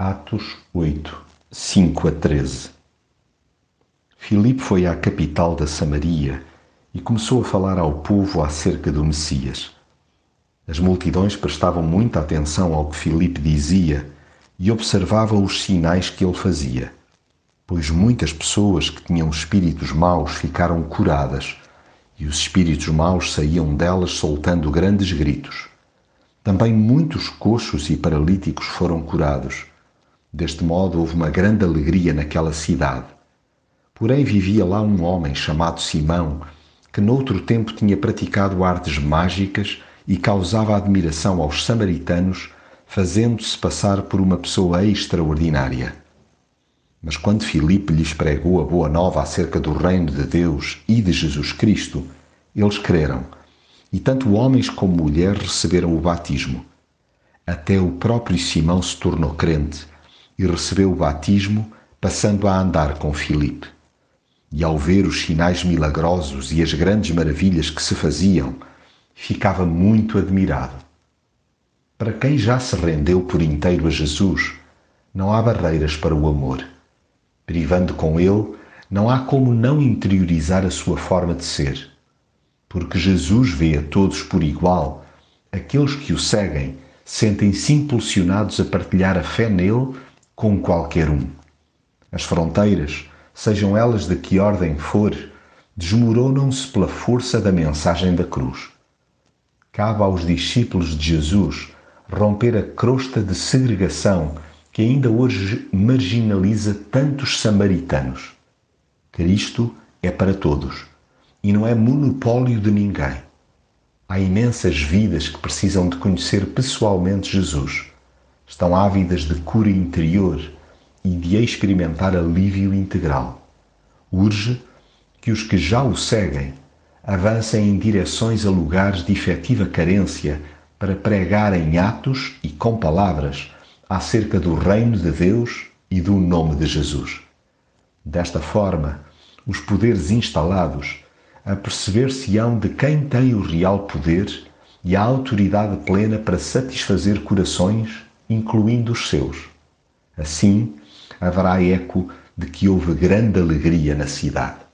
Atos 8, 5 a 13 Filipe foi à capital da Samaria e começou a falar ao povo acerca do Messias. As multidões prestavam muita atenção ao que Filipe dizia e observavam os sinais que ele fazia, pois muitas pessoas que tinham espíritos maus ficaram curadas e os espíritos maus saíam delas soltando grandes gritos. Também muitos coxos e paralíticos foram curados. Deste modo houve uma grande alegria naquela cidade. Porém vivia lá um homem chamado Simão, que noutro tempo tinha praticado artes mágicas e causava admiração aos samaritanos, fazendo-se passar por uma pessoa extraordinária. Mas quando Filipe lhes pregou a boa nova acerca do reino de Deus e de Jesus Cristo, eles creram, e tanto homens como mulheres receberam o batismo. Até o próprio Simão se tornou crente e recebeu o batismo, passando a andar com Filipe. E ao ver os sinais milagrosos e as grandes maravilhas que se faziam, ficava muito admirado. Para quem já se rendeu por inteiro a Jesus, não há barreiras para o amor. Privando com ele, não há como não interiorizar a sua forma de ser. Porque Jesus vê a todos por igual, aqueles que o seguem sentem-se impulsionados a partilhar a fé nele com qualquer um. As fronteiras, sejam elas de que ordem for, desmoronam-se pela força da mensagem da cruz. Cabe aos discípulos de Jesus romper a crosta de segregação que ainda hoje marginaliza tantos samaritanos. Cristo é para todos e não é monopólio de ninguém. Há imensas vidas que precisam de conhecer pessoalmente Jesus. Estão ávidas de cura interior e de experimentar alívio integral. Urge que os que já o seguem avancem em direções a lugares de efetiva carência para pregar em atos e com palavras acerca do reino de Deus e do nome de Jesus. Desta forma, os poderes instalados aperceber-se-ão de quem tem o real poder e a autoridade plena para satisfazer corações, incluindo os seus. Assim, haverá eco de que houve grande alegria na cidade.